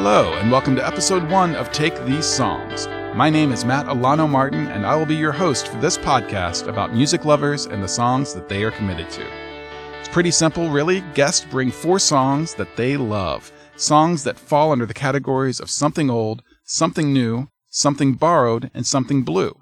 Hello, and welcome to episode one of Take These Songs. My name is Mat Alano Martin, and I will be your host for this podcast about music lovers and the songs that they are committed to. It's pretty simple, really. Guests bring four songs that they love, songs that fall under the categories of something old, something new, something borrowed, and something blue.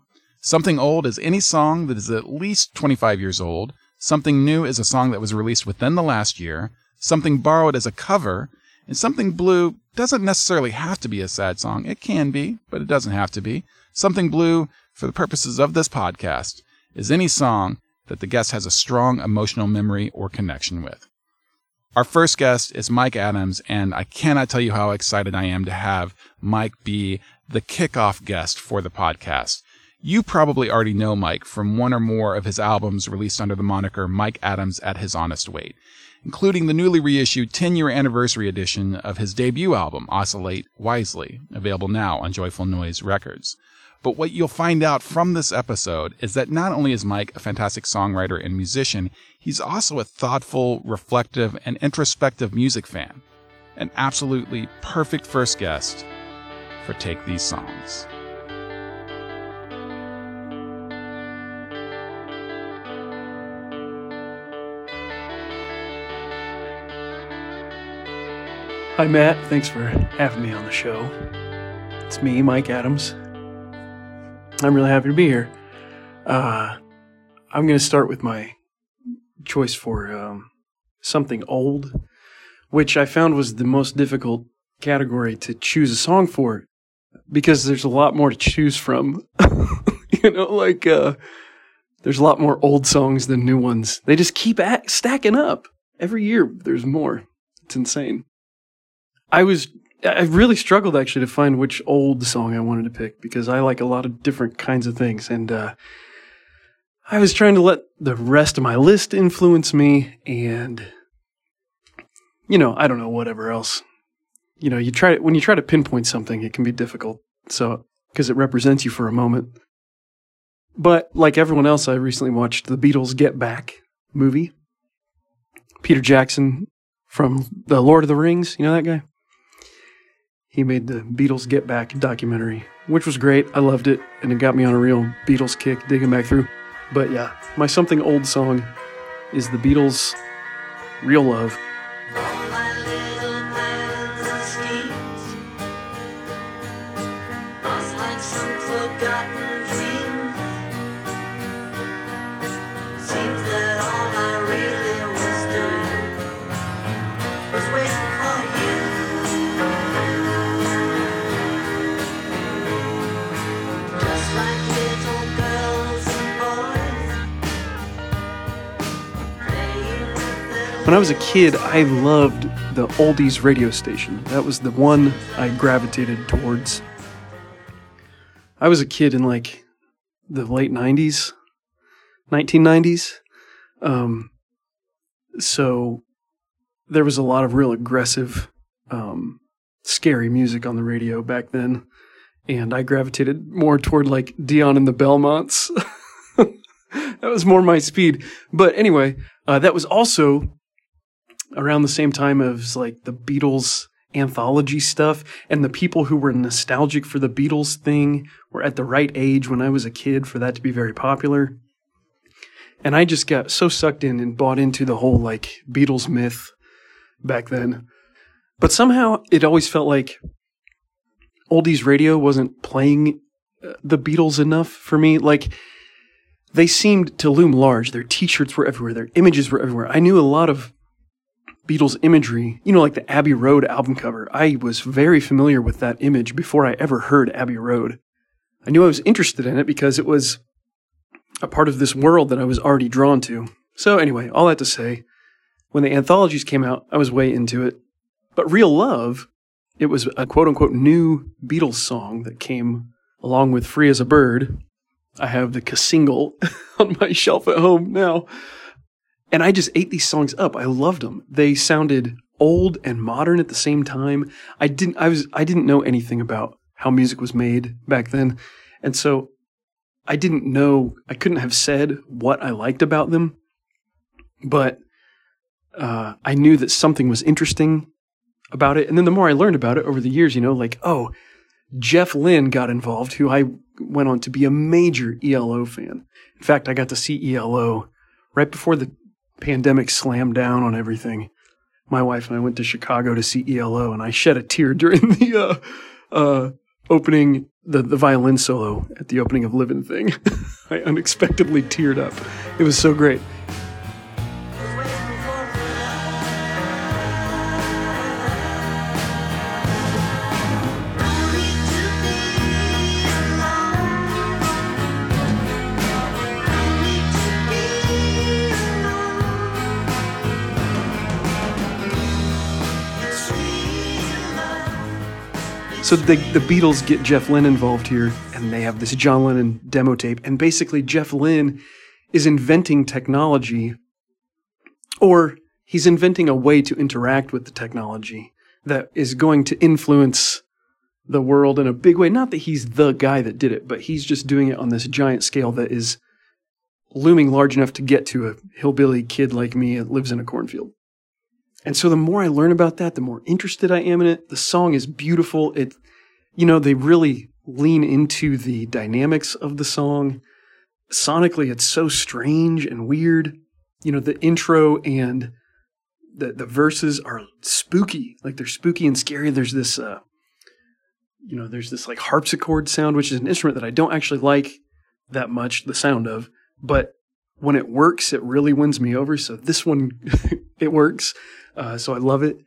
Something old is any song that is at least 25 years old. Something new is a song that was released within the last year. Something borrowed is a cover. And something blue doesn't necessarily have to be a sad song. It can be, but it doesn't have to be. Something blue, for the purposes of this podcast, is any song that the guest has a strong emotional memory or connection with. Our first guest is Mike Adams, and I cannot tell you how excited I am to have Mike be the kickoff guest for the podcast. You probably already know Mike from one or more of his albums released under the moniker Mike Adams at His Honest Weight including the newly reissued 10 year anniversary edition of his debut album, Oscillate Wisely, available now on Joyful Noise Records. But what you'll find out from this episode is that not only is Mike a fantastic songwriter and musician, he's also a thoughtful, reflective, and introspective music fan. An absolutely perfect first guest for Take These Songs. Hi, Matt. Thanks for having me on the show. It's me, Mike Adams. I'm really happy to be here. Uh, I'm going to start with my choice for um, something old, which I found was the most difficult category to choose a song for because there's a lot more to choose from. you know, like uh, there's a lot more old songs than new ones. They just keep at- stacking up. Every year, there's more. It's insane. I was I really struggled actually to find which old song I wanted to pick because I like a lot of different kinds of things and uh, I was trying to let the rest of my list influence me and you know, I don't know whatever else. You know, you try when you try to pinpoint something, it can be difficult. So, because it represents you for a moment. But like everyone else, I recently watched the Beatles Get Back movie. Peter Jackson from The Lord of the Rings, you know that guy? He made the Beatles Get Back documentary, which was great. I loved it, and it got me on a real Beatles kick digging back through. But yeah, my something old song is the Beatles' Real Love. When I was a kid, I loved the oldies radio station. That was the one I gravitated towards. I was a kid in like the late 90s, 1990s. Um, so there was a lot of real aggressive, um, scary music on the radio back then. And I gravitated more toward like Dion and the Belmonts. that was more my speed. But anyway, uh, that was also around the same time as like the Beatles anthology stuff and the people who were nostalgic for the Beatles thing were at the right age when I was a kid for that to be very popular. And I just got so sucked in and bought into the whole like Beatles myth back then. But somehow it always felt like oldies radio wasn't playing uh, the Beatles enough for me. Like they seemed to loom large. Their t-shirts were everywhere. Their images were everywhere. I knew a lot of Beatles imagery, you know, like the Abbey Road album cover. I was very familiar with that image before I ever heard Abbey Road. I knew I was interested in it because it was a part of this world that I was already drawn to. So, anyway, all that to say, when the anthologies came out, I was way into it. But Real Love, it was a quote unquote new Beatles song that came along with Free as a Bird. I have the single on my shelf at home now. And I just ate these songs up. I loved them. They sounded old and modern at the same time. I didn't I was I didn't know anything about how music was made back then. And so I didn't know I couldn't have said what I liked about them. But uh, I knew that something was interesting about it. And then the more I learned about it over the years, you know, like, oh, Jeff Lynne got involved, who I went on to be a major ELO fan. In fact, I got to see ELO right before the pandemic slammed down on everything. My wife and I went to Chicago to see ELO, and I shed a tear during the uh, uh, opening, the, the violin solo at the opening of Living Thing. I unexpectedly teared up. It was so great. So the, the Beatles get Jeff Lynne involved here, and they have this John Lennon demo tape. And basically, Jeff Lynne is inventing technology, or he's inventing a way to interact with the technology that is going to influence the world in a big way. Not that he's the guy that did it, but he's just doing it on this giant scale that is looming large enough to get to a hillbilly kid like me that lives in a cornfield. And so the more I learn about that, the more interested I am in it. The song is beautiful. It, you know, they really lean into the dynamics of the song. Sonically, it's so strange and weird. You know, the intro and the, the verses are spooky. Like they're spooky and scary. There's this, uh, you know, there's this like harpsichord sound, which is an instrument that I don't actually like that much, the sound of, but when it works, it really wins me over. So this one, it works. Uh, so I love it.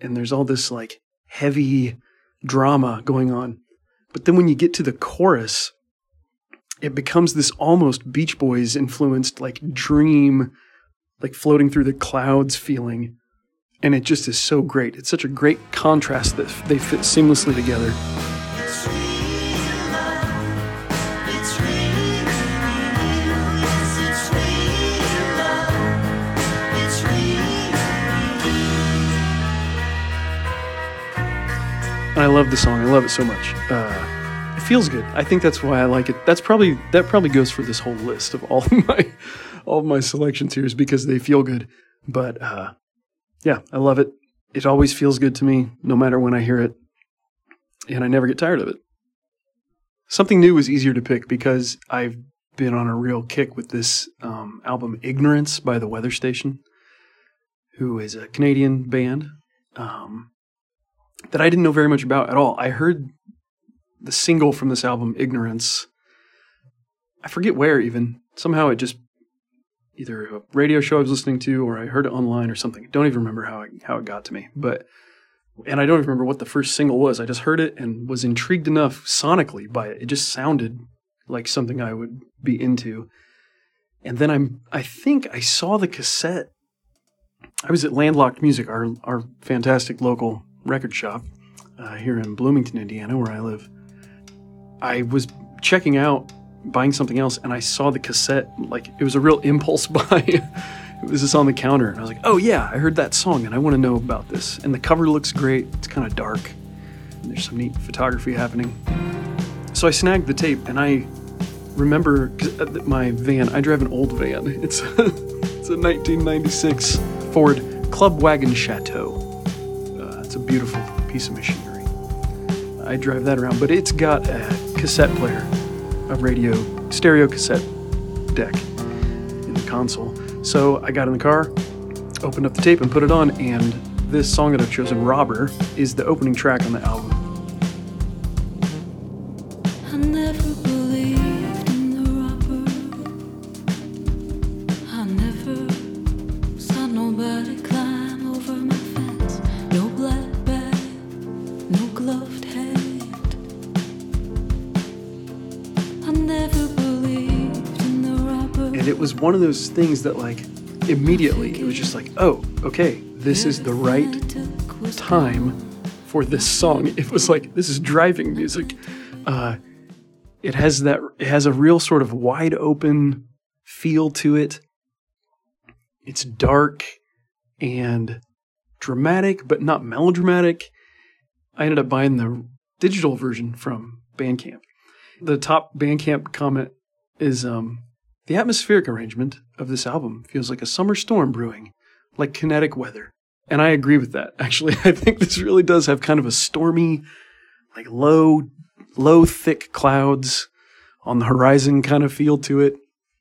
And there's all this like heavy drama going on. But then when you get to the chorus, it becomes this almost Beach Boys influenced like dream, like floating through the clouds feeling. And it just is so great. It's such a great contrast that they fit seamlessly together. I love the song. I love it so much. Uh, it feels good. I think that's why I like it. That's probably that probably goes for this whole list of all of my all of my selections here is because they feel good. But uh, yeah, I love it. It always feels good to me, no matter when I hear it, and I never get tired of it. Something new is easier to pick because I've been on a real kick with this um, album, Ignorance by the Weather Station, who is a Canadian band. Um, that I didn't know very much about at all. I heard the single from this album, Ignorance. I forget where even. Somehow it just either a radio show I was listening to or I heard it online or something. Don't even remember how it, how it got to me. But and I don't even remember what the first single was. I just heard it and was intrigued enough sonically by it. It just sounded like something I would be into. And then I'm I think I saw the cassette. I was at Landlocked Music, our our fantastic local record shop uh, here in Bloomington, Indiana, where I live. I was checking out, buying something else, and I saw the cassette. Like it was a real impulse buy. it was just on the counter, and I was like, "Oh yeah, I heard that song, and I want to know about this." And the cover looks great. It's kind of dark. And there's some neat photography happening. So I snagged the tape, and I remember my van. I drive an old van. It's it's a 1996 Ford Club Wagon Chateau it's a beautiful piece of machinery. I drive that around, but it's got a cassette player, a radio, stereo cassette deck in the console. So I got in the car, opened up the tape, and put it on, and this song that I've chosen, Robber, is the opening track on the album. One of those things that like immediately it was just like, oh, okay, this is the right time for this song. It was like this is driving music. Uh, it has that it has a real sort of wide open feel to it. It's dark and dramatic, but not melodramatic. I ended up buying the digital version from Bandcamp. The top Bandcamp comment is um, the atmospheric arrangement of this album feels like a summer storm brewing, like kinetic weather. And I agree with that. Actually, I think this really does have kind of a stormy, like low, low, thick clouds on the horizon kind of feel to it.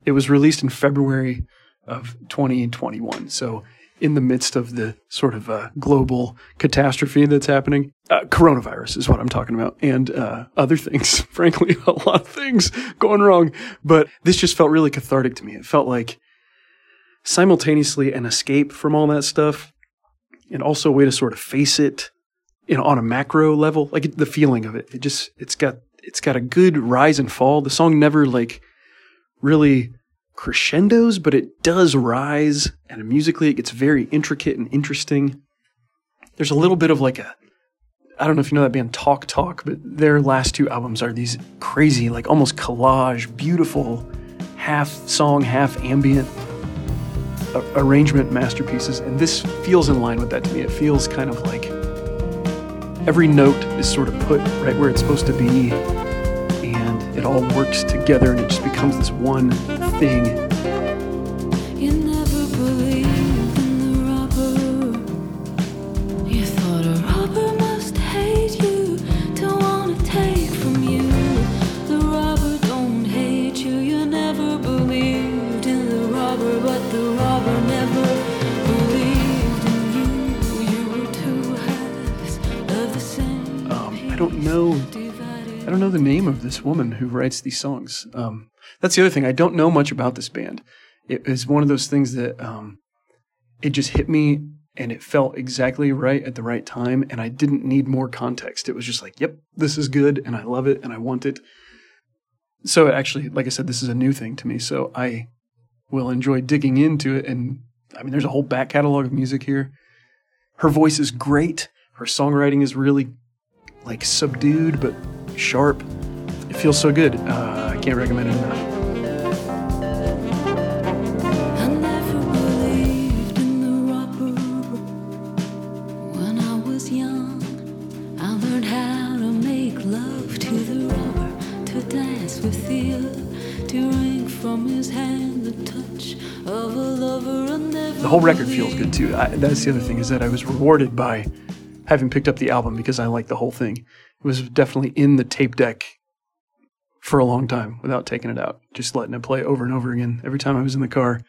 It was released in February of 2021. So in the midst of the sort of uh, global catastrophe that's happening. Uh, coronavirus is what I'm talking about, and uh, other things. Frankly, a lot of things going wrong. But this just felt really cathartic to me. It felt like simultaneously an escape from all that stuff, and also a way to sort of face it, on a macro level, like the feeling of it. It just it's got it's got a good rise and fall. The song never like really crescendos, but it does rise, and musically it gets very intricate and interesting. There's a little bit of like a, I don't know if you know that band Talk Talk, but their last two albums are these crazy, like almost collage, beautiful, half song, half ambient arrangement masterpieces, and this feels in line with that to me. It feels kind of like every note is sort of put right where it's supposed to be and it all works together and it just becomes this one You never believed in the robber. You thought a robber must hate you, don't wanna take from you. The robber don't hate you, you never believed in the robber, but the robber never believed in you. You were two halves of the same. Um, I don't know I don't know the name of this woman who writes these songs. Um, that's the other thing. I don't know much about this band. It is one of those things that um, it just hit me and it felt exactly right at the right time. And I didn't need more context. It was just like, yep, this is good and I love it and I want it. So actually, like I said, this is a new thing to me. So I will enjoy digging into it. And I mean, there's a whole back catalog of music here. Her voice is great. Her songwriting is really like subdued, but sharp. It feels so good. Uh, I can't recommend it enough. the whole record feels good too. I, that's the other thing is that I was rewarded by having picked up the album because I like the whole thing it was definitely in the tape deck for a long time without taking it out, just letting it play over and over again. Every time I was in the car,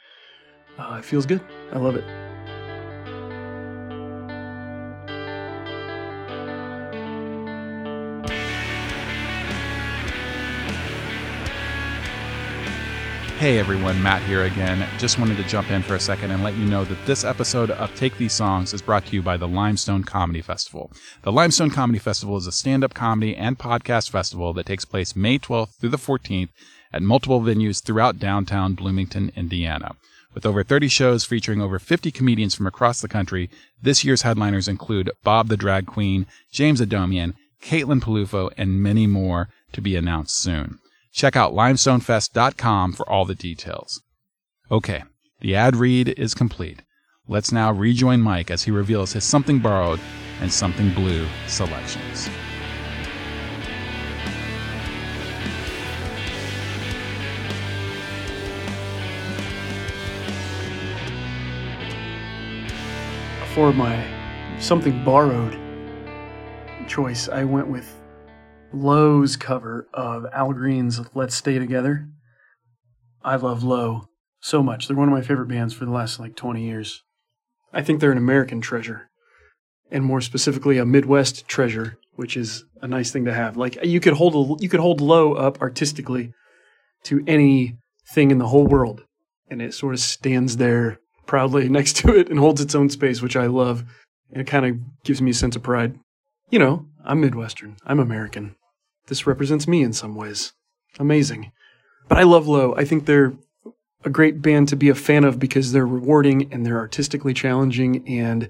uh, it feels good. I love it. Hey everyone, Matt here again. Just wanted to jump in for a second and let you know that this episode of Take These Songs is brought to you by the Limestone Comedy Festival. The Limestone Comedy Festival is a stand up comedy and podcast festival that takes place May 12th through the 14th at multiple venues throughout downtown Bloomington, Indiana. With over 30 shows featuring over 50 comedians from across the country, this year's headliners include Bob the Drag Queen, James Adomian, Caitlin Peluffo, and many more to be announced soon. Check out limestonefest.com for all the details. Okay, the ad read is complete. Let's now rejoin Mike as he reveals his Something Borrowed and Something Blue selections. For my Something Borrowed choice, I went with Low's cover of Al Green's Let's Stay Together. I love Low so much. They're one of my favorite bands for the last like 20 years. I think they're an American treasure, and more specifically, a Midwest treasure, which is a nice thing to have. Like you could hold a, you could hold Low up artistically to anything in the whole world, and it sort of stands there proudly next to it and holds its own space, which I love. And it kind of gives me a sense of pride. You know, I'm Midwestern. I'm American. This represents me in some ways. Amazing. But I love Low. I think they're a great band to be a fan of because they're rewarding and they're artistically challenging and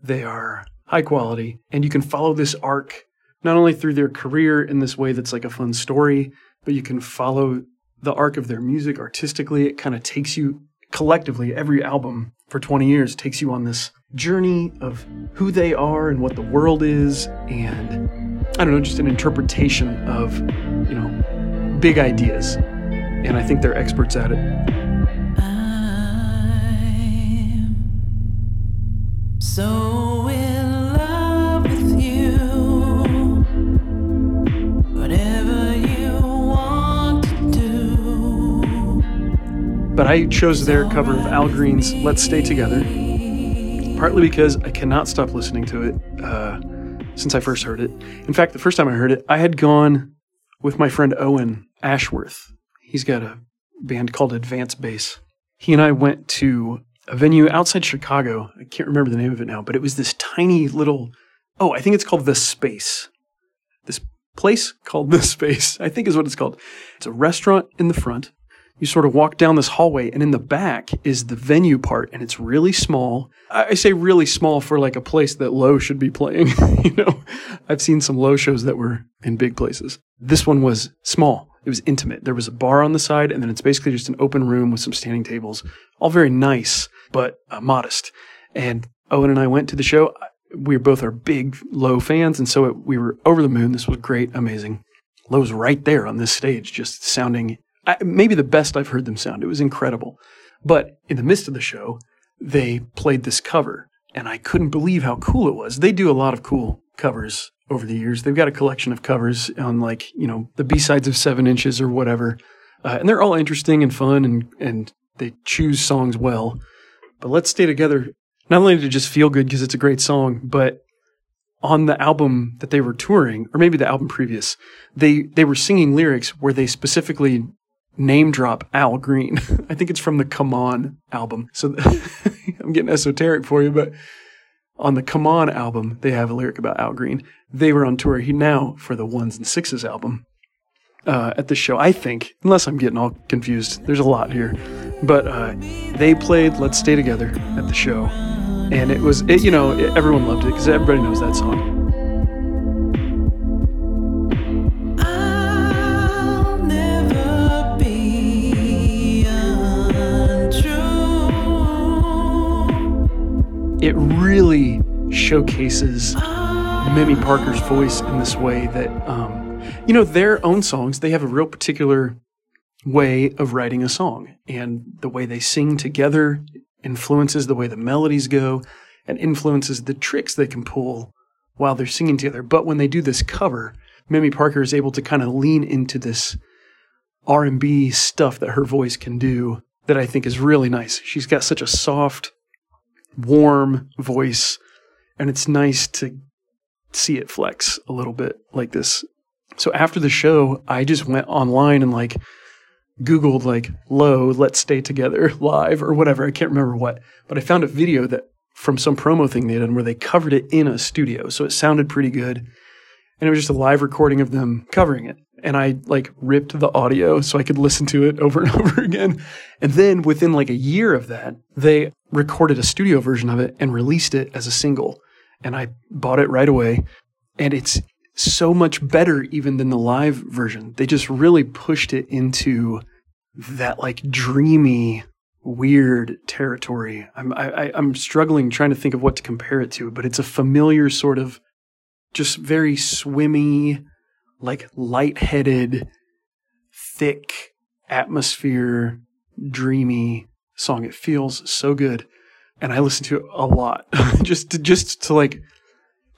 they are high quality. And you can follow this arc not only through their career in this way that's like a fun story, but you can follow the arc of their music artistically. It kind of takes you collectively, every album for 20 years takes you on this journey of who they are and what the world is and I don't know, just an interpretation of, you know, big ideas. And I think they're experts at it. So in love with you. Whatever you want to do. But I chose their cover of Al Green's Let's Stay Together, partly because I cannot stop listening to it uh, since I first heard it. In fact, the first time I heard it, I had gone with my friend Owen Ashworth. He's got a band called Advance Base. He and I went to a venue outside Chicago. I can't remember the name of it now, but it was this tiny little, oh, I think it's called The Space. This place called The Space, I think is what it's called. It's a restaurant in the front. You sort of walk down this hallway, and in the back is the venue part, and it's really small. I say really small for like a place that Low should be playing. you know, I've seen some Low shows that were in big places. This one was small. It was intimate. There was a bar on the side, and then it's basically just an open room with some standing tables. All very nice, but uh, modest. And Owen and I went to the show. We both are big Low fans, and so it, we were over the moon. This was great, amazing. Low's right there on this stage, just sounding Maybe the best I've heard them sound. It was incredible. But in the midst of the show, they played this cover, and I couldn't believe how cool it was. They do a lot of cool covers over the years. They've got a collection of covers on like you know the B sides of Seven Inches or whatever, uh, and they're all interesting and fun, and and they choose songs well. But let's stay together. Not only did it just feel good because it's a great song, but on the album that they were touring, or maybe the album previous, they they were singing lyrics where they specifically name drop Al Green. I think it's from the Come On album. So I'm getting esoteric for you, but on the Come On album, they have a lyric about Al Green. They were on tour he now for the Ones and Sixes album. Uh, at the show, I think, unless I'm getting all confused, there's a lot here, but uh, they played "Let's Stay Together" at the show, and it was, it, you know, it, everyone loved it because everybody knows that song. Really showcases Mimi Parker's voice in this way that, um, you know, their own songs, they have a real particular way of writing a song. And the way they sing together influences the way the melodies go and influences the tricks they can pull while they're singing together. But when they do this cover, Mimi Parker is able to kind of lean into this R&B stuff that her voice can do that I think is really nice. She's got such a soft, warm voice, and it's nice to see it flex a little bit like this. So after the show, I just went online and like Googled like low, let's stay together live or whatever. I can't remember what, but I found a video that from some promo thing they did where they covered it in a studio. So it sounded pretty good. And it was just a live recording of them covering it. And I like ripped the audio so I could listen to it over and over again. And then within like a year of that, they recorded a studio version of it and released it as a single. And I bought it right away. And it's so much better even than the live version. They just really pushed it into that like dreamy, weird territory. I'm I, I'm struggling trying to think of what to compare it to, but it's a familiar sort of just very swimmy, like lightheaded, thick atmosphere, dreamy song. It feels so good, and I listen to it a lot just to, just to like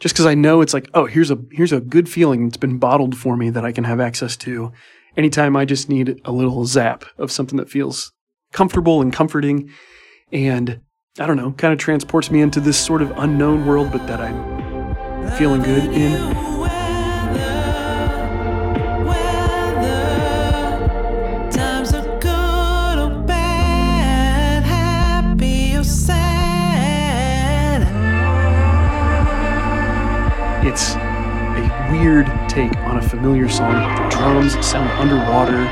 just because I know it's like, oh, here's a here's a good feeling that's been bottled for me that I can have access to anytime I just need a little zap of something that feels comfortable and comforting, and I don't know, kind of transports me into this sort of unknown world, but that I'm feeling good in. Weird take on a familiar song. The drums sound underwater,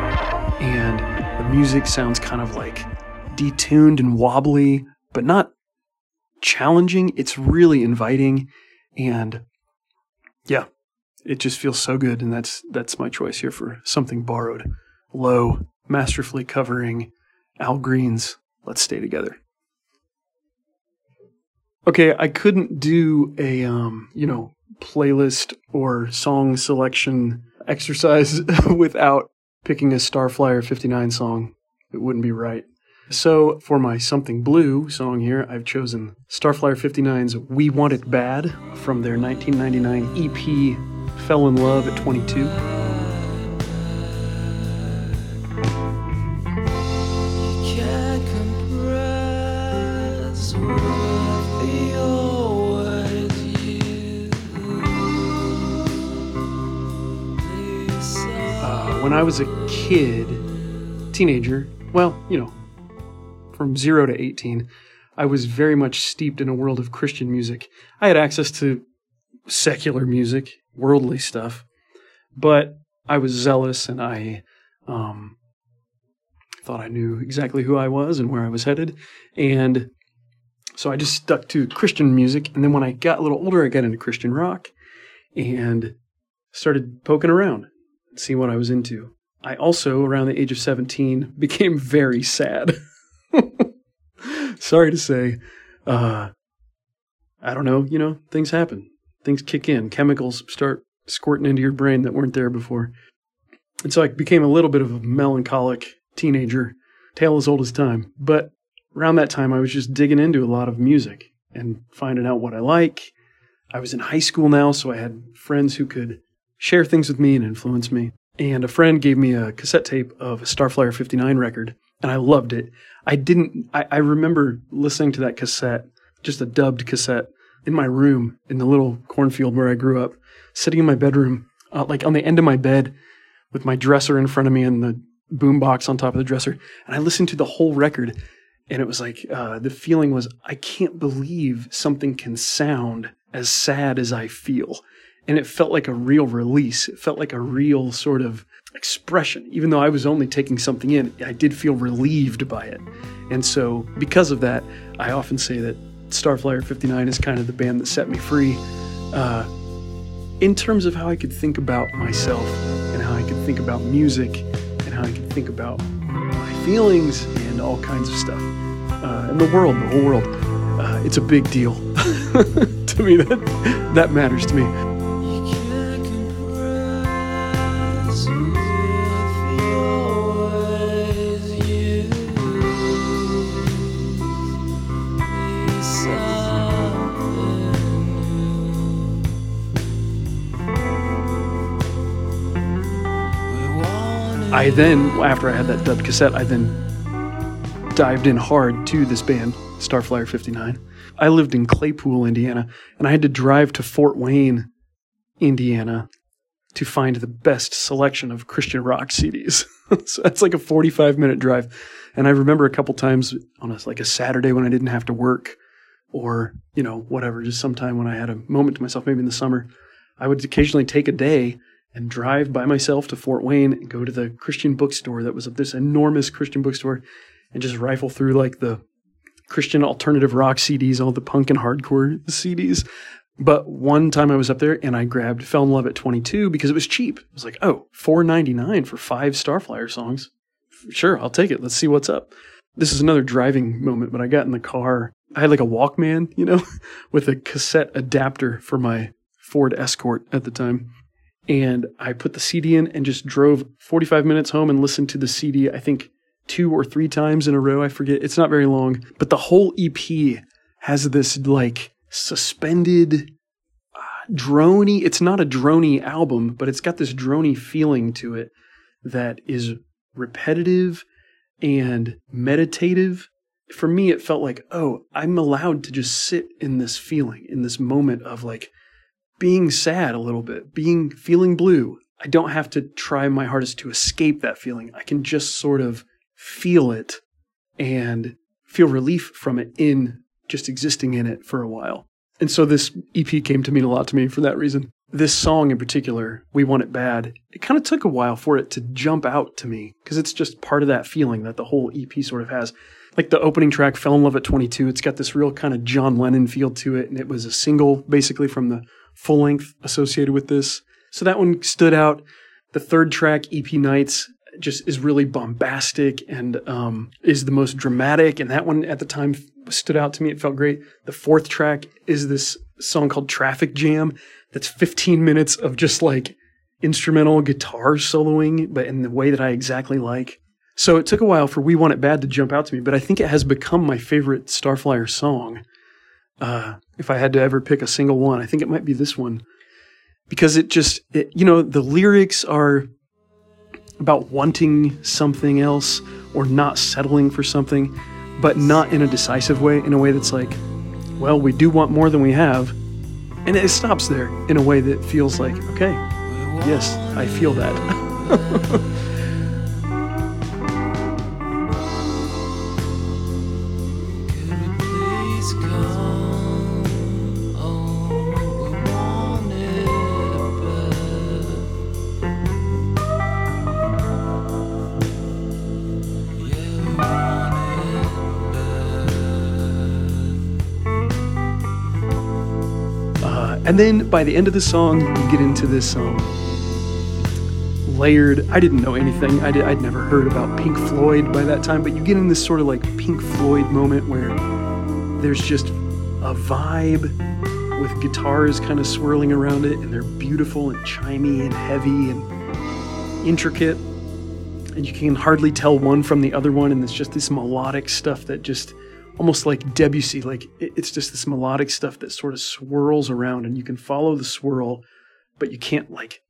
and the music sounds kind of like detuned and wobbly, but not challenging. It's really inviting, and yeah, it just feels so good. And that's that's my choice here for something borrowed, low, masterfully covering Al Green's "Let's Stay Together." Okay, I couldn't do a um, you know, playlist or song selection exercise without picking a Starflyer 59 song. It wouldn't be right. So for my Something Blue song here, I've chosen Starflyer 59's We Want It Bad from their 1999 EP Fell in Love at 22. I was a kid, teenager, well, you know, from zero to 18, I was very much steeped in a world of Christian music. I had access to secular music, worldly stuff, but I was zealous and I um, thought I knew exactly who I was and where I was headed. And so I just stuck to Christian music. And then when I got a little older, I got into Christian rock and started poking around see what I was into. I also, around the age of 17, became very sad. Sorry to say. Uh, I don't know, you know, things happen. Things kick in. Chemicals start squirting into your brain that weren't there before. And so I became a little bit of a melancholic teenager, tale as old as time. But around that time, I was just digging into a lot of music and finding out what I like. I was in high school now, so I had friends who could share things with me and influence me. And a friend gave me a cassette tape of a Starflyer 59 record, and I loved it. I didn't, I, I remember listening to that cassette, just a dubbed cassette, in my room in the little cornfield where I grew up, sitting in my bedroom, uh, like on the end of my bed with my dresser in front of me and the boombox on top of the dresser. And I listened to the whole record, and it was like, uh, the feeling was, I can't believe something can sound as sad as I feel and it felt like a real release. It felt like a real sort of expression. Even though I was only taking something in, I did feel relieved by it. And so, because of that, I often say that Starflyer 59 is kind of the band that set me free uh, in terms of how I could think about myself and how I could think about music and how I could think about my feelings and all kinds of stuff. Uh, and the world, the whole world. Uh, it's a big deal to me. That that matters to me. I then, after I had that dubbed cassette, I then dived in hard to this band, Starflyer 59. I lived in Claypool, Indiana, and I had to drive to Fort Wayne, Indiana, to find the best selection of Christian rock CDs. so that's like a 45 minute drive. And I remember a couple times on a, like a Saturday when I didn't have to work or, you know, whatever, just sometime when I had a moment to myself, maybe in the summer, I would occasionally take a day and drive by myself to Fort Wayne and go to the Christian bookstore that was this enormous Christian bookstore and just rifle through like the Christian alternative rock CDs, all the punk and hardcore CDs. But one time I was up there and I grabbed Fell in Love at 22 because it was cheap. It was like, oh, $4.99 for five Starflyer songs. Sure, I'll take it. Let's see what's up. This is another driving moment, but I got in the car. I had like a Walkman, you know, with a cassette adapter for my Ford Escort at the time. And I put the CD in and just drove 45 minutes home and listened to the CD, I think two or three times in a row. I forget. It's not very long, but the whole EP has this like suspended uh, drony. It's not a drony album, but it's got this drony feeling to it that is repetitive and meditative. For me, it felt like, oh, I'm allowed to just sit in this feeling, in this moment of like being sad a little bit, being feeling blue. I don't have to try my hardest to escape that feeling. I can just sort of feel it and feel relief from it in just existing in it for a while. And so this EP came to mean a lot to me for that reason. This song in particular, We Want It Bad, it kind of took a while for it to jump out to me because it's just part of that feeling that the whole EP sort of has. Like the opening track, Fell in Love at 22, it's got this real kind of John Lennon feel to it. And it was a single basically from the full length associated with this. So that one stood out. The third track, EP Nights, just is really bombastic and um, is the most dramatic. And that one at the time stood out to me. It felt great. The fourth track is this song called Traffic Jam that's 15 minutes of just like instrumental guitar soloing, but in the way that I exactly like. So it took a while for We Want It Bad to jump out to me, but I think it has become my favorite Starflyer song. Uh, if I had to ever pick a single one, I think it might be this one because it just, it, you know, the lyrics are about wanting something else or not settling for something, but not in a decisive way, in a way that's like, well, we do want more than we have. And it stops there in a way that feels like, okay, yes, I feel that. and then by the end of the song, you get into this um, layered. I didn't know anything. I did, I'd never heard about Pink Floyd by that time, but you get in this sort of like Pink Floyd moment where there's just a vibe with guitars kind of swirling around it, and they're beautiful and chimey and heavy and intricate. And you can hardly tell one from the other one, and it's just this melodic stuff that just almost like Debussy, like it's just this melodic stuff that sort of swirls around, and you can follow the swirl, but you can't like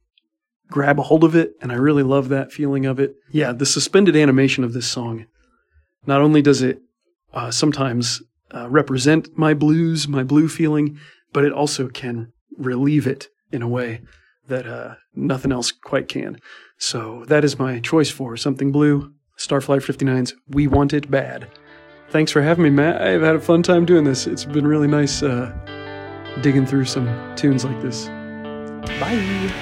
grab a hold of it. And I really love that feeling of it. Yeah, the suspended animation of this song. Not only does it uh, sometimes uh, represent my blues, my blue feeling, but it also can relieve it in a way that uh, nothing else quite can. So that is my choice for something blue. Starflyer 59's We Want It Bad. Thanks for having me, Matt. I've had a fun time doing this. It's been really nice uh, digging through some tunes like this. Bye.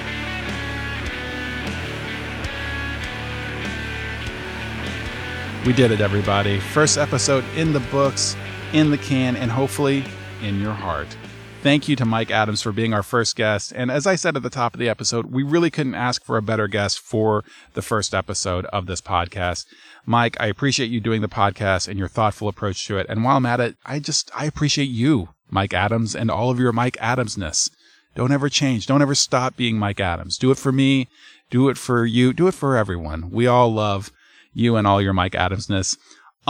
We did it, everybody. First episode in the books, in the can, and hopefully in your heart. Thank you to Mike Adams for being our first guest. And as I said at the top of the episode, we really couldn't ask for a better guest for the first episode of this podcast. Mike, I appreciate you doing the podcast and your thoughtful approach to it. And while I'm at it, I just, I appreciate you, Mike Adams, and all of your Mike Adamsness. Don't ever change. Don't ever stop being Mike Adams. Do it for me. Do it for you. Do it for everyone. We all love you and all your Mike Adamsness.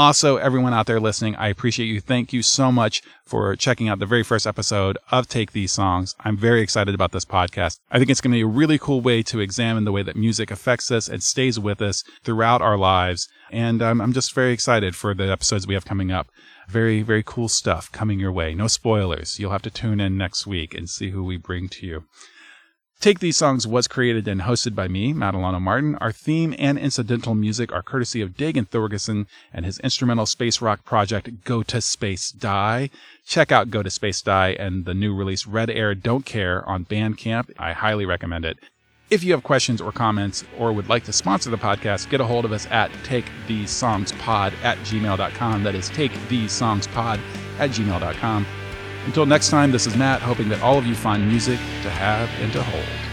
Also, everyone out there listening, I appreciate you. Thank you so much for checking out the very first episode of Take These Songs. I'm very excited about this podcast. I think it's going to be a really cool way to examine the way that music affects us and stays with us throughout our lives. And um, I'm just very excited for the episodes we have coming up. Very, very cool stuff coming your way. No spoilers. You'll have to tune in next week and see who we bring to you. Take These Songs was created and hosted by me, Mat Alano Martin. Our theme and incidental music are courtesy of Dagan Thorgerson and his instrumental space rock project Go to Space Die. Check out Go to Space Die and the new release Red Air Don't Care on Bandcamp. I highly recommend it. If you have questions or comments or would like to sponsor the podcast, get a hold of us at takethesongspod at gmail.com. That is takethesongspod at gmail.com. Until next time, this is Matt, hoping that all of you find music to have and to hold.